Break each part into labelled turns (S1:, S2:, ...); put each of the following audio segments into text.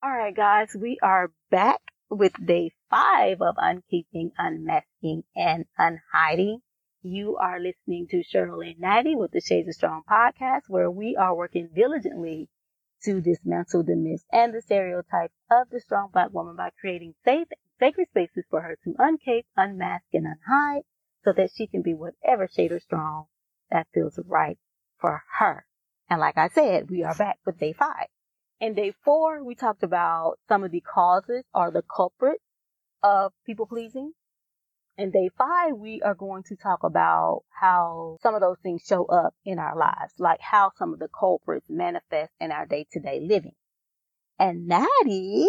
S1: All right, guys, we are back with day five of Uncaping, Unmasking, and Unhiding. You are listening to Cheryl and Natty with the Shades of Strong podcast, where we are working diligently to dismantle the myths and the stereotypes of the strong black woman by creating safe, sacred spaces for her to uncape, unmask, and unhide so that she can be whatever shade of strong that feels right for her. And like I said, we are back with day five. In day four, we talked about some of the causes or the culprits of people pleasing. In day five, we are going to talk about how some of those things show up in our lives, like how some of the culprits manifest in our day to day living. And Natty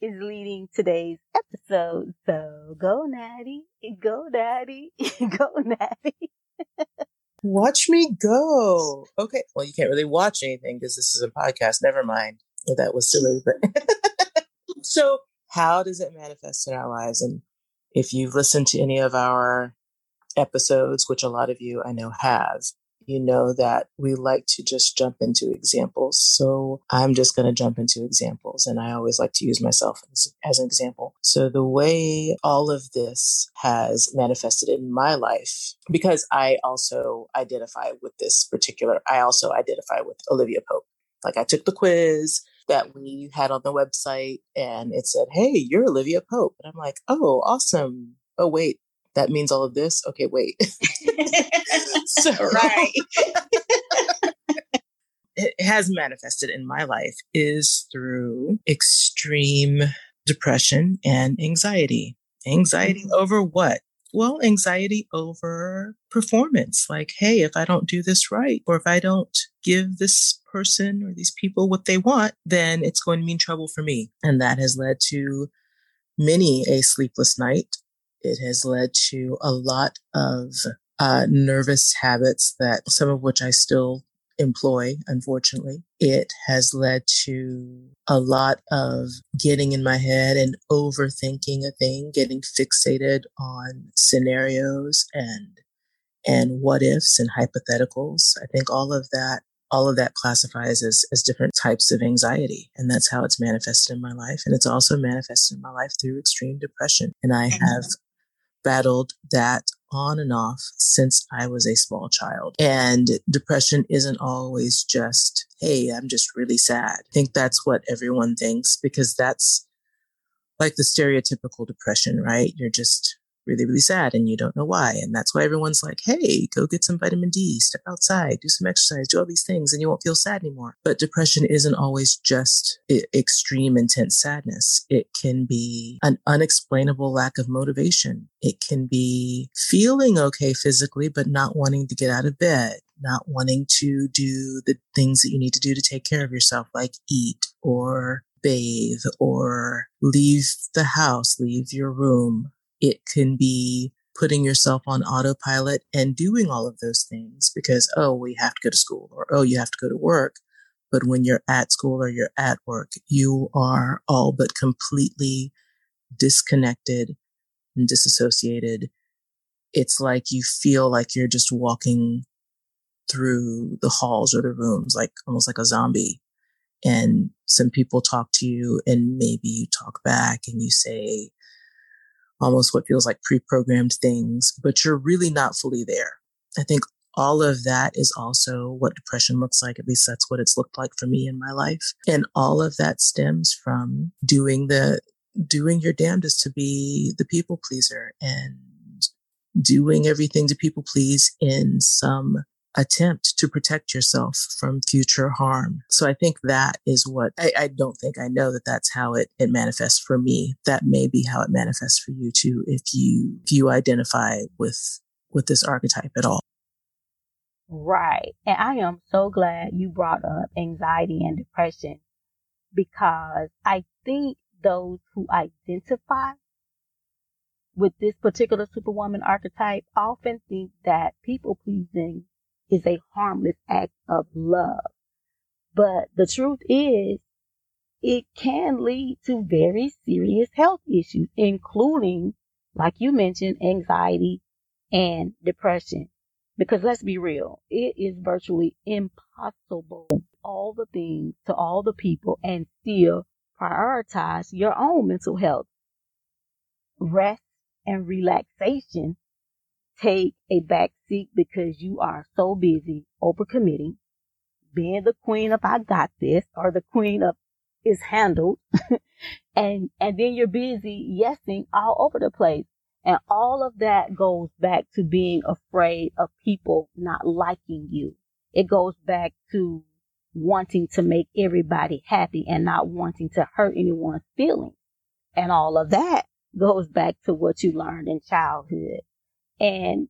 S1: is leading today's episode. So go Natty, go Natty, go Natty.
S2: Watch me go. Okay. Well, you can't really watch anything because this is a podcast. Never mind. That was silly. But so, how does it manifest in our lives? And if you've listened to any of our episodes, which a lot of you I know have, you know that we like to just jump into examples. So I'm just going to jump into examples. And I always like to use myself as, as, an example. So the way all of this has manifested in my life, because I also identify with this particular, I also identify with Olivia Pope. Like I took the quiz that we had on the website and it said, Hey, you're Olivia Pope. And I'm like, Oh, awesome. Oh, wait, that means all of this. Okay, wait. so,
S3: right.
S2: it has manifested in my life is through extreme depression and anxiety. Anxiety
S3: Mm-hmm.
S2: over what? Well, anxiety over performance. Like, hey, if I don't do this right, or if I don't give this person or these people what they want, then it's going to mean trouble for me. And that has led to many a sleepless night. It has led to a lot of uh, nervous habits that some of which I still employ, unfortunately. It has led to a lot of getting in my head and overthinking a thing, getting fixated on scenarios and and what ifs and hypotheticals. I think all of that all of that classifies as, as different types of anxiety. And that's how it's manifested in my life. And it's also manifested in my life through extreme depression. And I have battled that on and off since I was a small child. And depression isn't always just, hey, I'm just really sad. I think that's what everyone thinks because that's like the stereotypical depression, right? You're just really, really sad and you don't know why. And that's why everyone's like, hey, go get some vitamin D, step outside, do some exercise, do all these things, and you won't feel sad anymore. But depression isn't always just extreme, intense sadness. It can be an unexplainable lack of motivation. It can be feeling okay physically, but not wanting to get out of bed. Not wanting to do the things that you need to do to take care of yourself, like eat or bathe or leave the house, leave your room, it can be putting yourself on autopilot and doing all of those things because, oh, we have to go to school or, oh, you have to go to work. But when you're at school or you're at work, you are all but completely disconnected and disassociated. It's like you feel like you're just walking through the halls or the rooms, like almost like a zombie. And some people talk to you and maybe you talk back and you say, almost what feels like pre-programmed things, but you're really not fully there. I think all of that is also what depression looks like. At least that's what it's looked like for me in my life. And all of that stems from doing the, doing your damnedest to be the people pleaser and doing everything to people please in some attempt to protect yourself from future harm. So I think that is what I, I, don't think I know that that's how it, it manifests for me. That may be how it manifests for you too, if you, if you identify with, with this archetype at all.
S1: Right. And I am so glad you brought up anxiety and depression because I think those who identify with this particular superwoman archetype often think that people pleasing is a harmless act of love. But the truth is, it can lead to very serious health issues, including, like you mentioned, anxiety and depression. Because let's be real, it is virtually impossible all the things to all the people and still prioritize your own mental health. Rest and relaxation take a back seat because you are so busy overcommitting, being the queen of I got this or the queen of is handled. and, and then you're busy yesing all over the place. And all of that goes back to being afraid of people not liking you. It goes back to wanting to make everybody happy and not wanting to hurt anyone's feelings. And all of that goes back to what you learned in childhood. And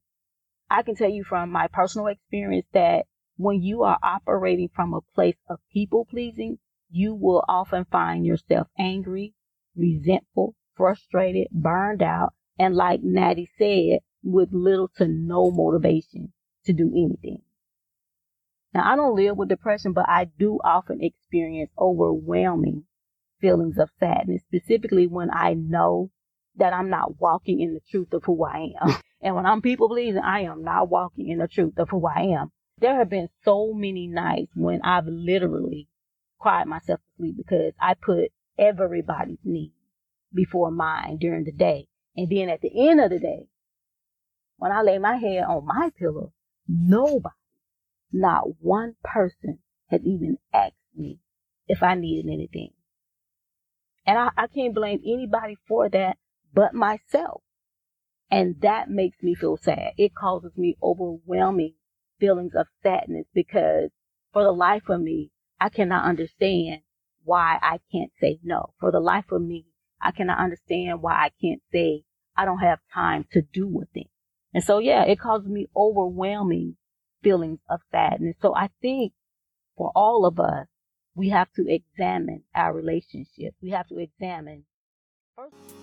S1: I can tell you from my personal experience that when you are operating from a place of people pleasing, you will often find yourself angry, resentful, frustrated, burned out, and like Natty said, with little to no motivation to do anything. Now, I don't live with depression, but I do often experience overwhelming feelings of sadness, specifically when I know that I'm not walking in the truth of who I am. And when I'm people pleasing, I am not walking in the truth of who I am. There have been so many nights when I've literally cried myself to sleep because I put everybody's needs before mine during the day. And then at the end of the day, when I lay my head on my pillow, nobody, not one person has even asked me if I needed anything. And I, I can't blame anybody for that but myself. And that makes me feel sad. It causes me overwhelming feelings of sadness because for the life of me, I cannot understand why I can't say no. For the life of me, I cannot understand why I can't say I don't have time to do a thing. And so, yeah, it causes me overwhelming feelings of sadness. So I think for all of us, we have to examine our relationship. We have to examine first.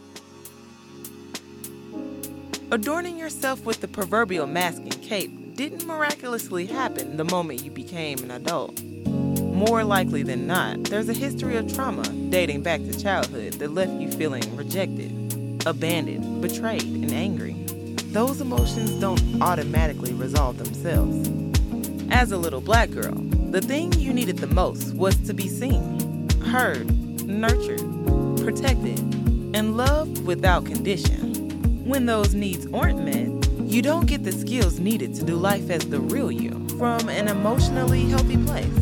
S3: Adorning yourself with the proverbial mask and cape didn't miraculously happen the moment you became an adult. More likely than not, there's a history of trauma dating back to childhood that left you feeling rejected, abandoned, betrayed, and angry. Those emotions don't automatically resolve themselves. As a little black girl, the thing you needed the most was to be seen, heard, nurtured, protected, and loved without condition. When those needs aren't met, you don't get the skills needed to do life as the real you from an emotionally healthy place.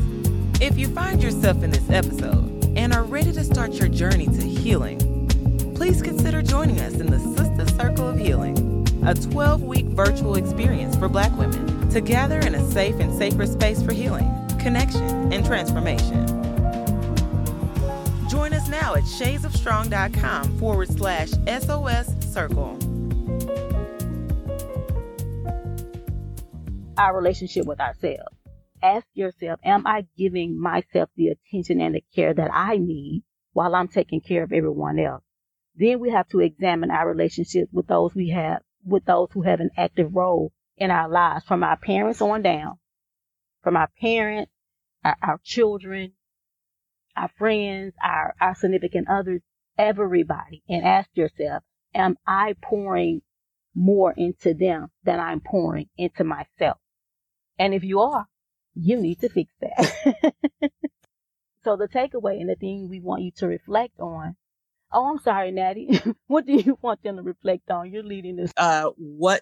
S3: If you find yourself in this episode and are ready to start your journey to healing, please consider joining us in the Sister Circle of Healing, a 12 week virtual experience for Black women to gather in a safe and sacred space for healing, connection, and transformation. Join us now at shadesofstrong.com forward slash SOS Circle.
S1: Our relationship with ourselves ask yourself, am I giving myself the attention and the care that I need while I'm taking care of everyone else? Then we have to examine our relationships with those we have, with those who have an active role in our lives, from our parents on down, from our parents, our, our children, our friends, our, our significant others, everybody, and ask yourself, am I pouring more into them than I'm pouring into myself? And if you are, you need to fix that. so the takeaway and the thing we want you to reflect on. Oh, I'm sorry, Natty. what do you want them to reflect on? You're leading this.
S2: Uh, what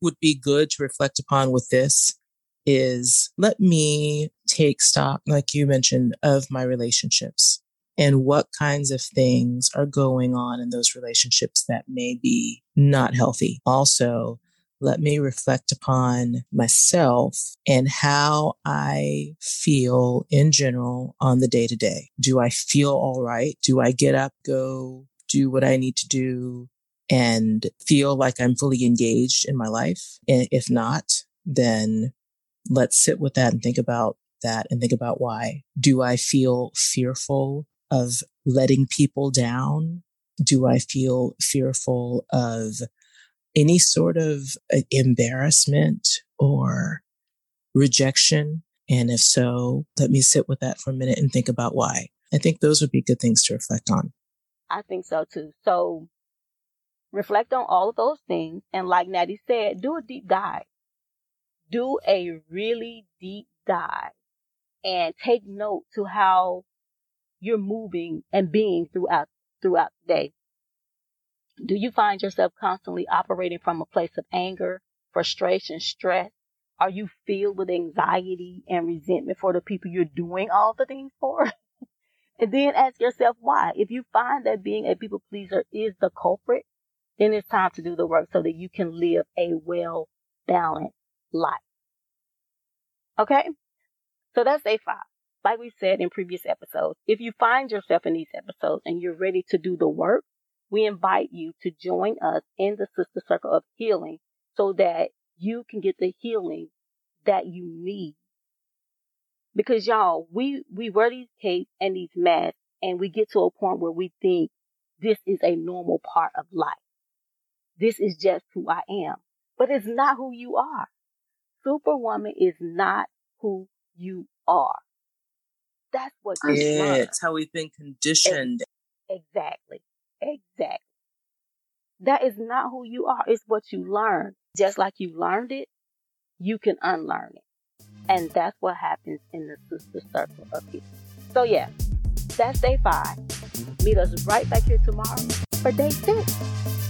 S2: would be good to reflect upon with this is let me take stock, like you mentioned, of my relationships and what kinds of things are going on in those relationships that may be not healthy. Also, let me reflect upon myself and how I feel in general on the day to day. Do I feel all right? Do I get up, go do what I need to do and feel like I'm fully engaged in my life? And if not, then let's sit with that and think about that and think about why. Do I feel fearful of letting people down? Do I feel fearful of any sort of uh, embarrassment or rejection? And if so, let me sit with that for a minute and think about why. I think those would be good things to reflect on.
S1: I think so too. So reflect on all of those things. And like Natty said, do a deep dive. do a really deep dive and take note to how you're moving and being throughout throughout the day. Do you find yourself constantly operating from a place of anger, frustration, stress? Are you filled with anxiety and resentment for the people you're doing all the things for? and then ask yourself why. If you find that being a people pleaser is the culprit, then it's time to do the work so that you can live a well balanced life. Okay? So that's day five. Like we said in previous episodes, if you find yourself in these episodes and you're ready to do the work, we invite you to join us in the Sister Circle of Healing so that you can get the healing that you need. Because y'all, we, we wear these capes and these masks and we get to a point where we think this is a normal part of life. This is just who I am. But it's not who you are. Superwoman is not who you are. That's what
S2: yeah, it's how we've been conditioned.
S1: Exactly. Exactly. That is not who you are. It's what you learn. Just like you learned it, you can unlearn it. And that's what happens in the sister circle of people. So yeah, that's day five. Meet us right back here tomorrow for day six.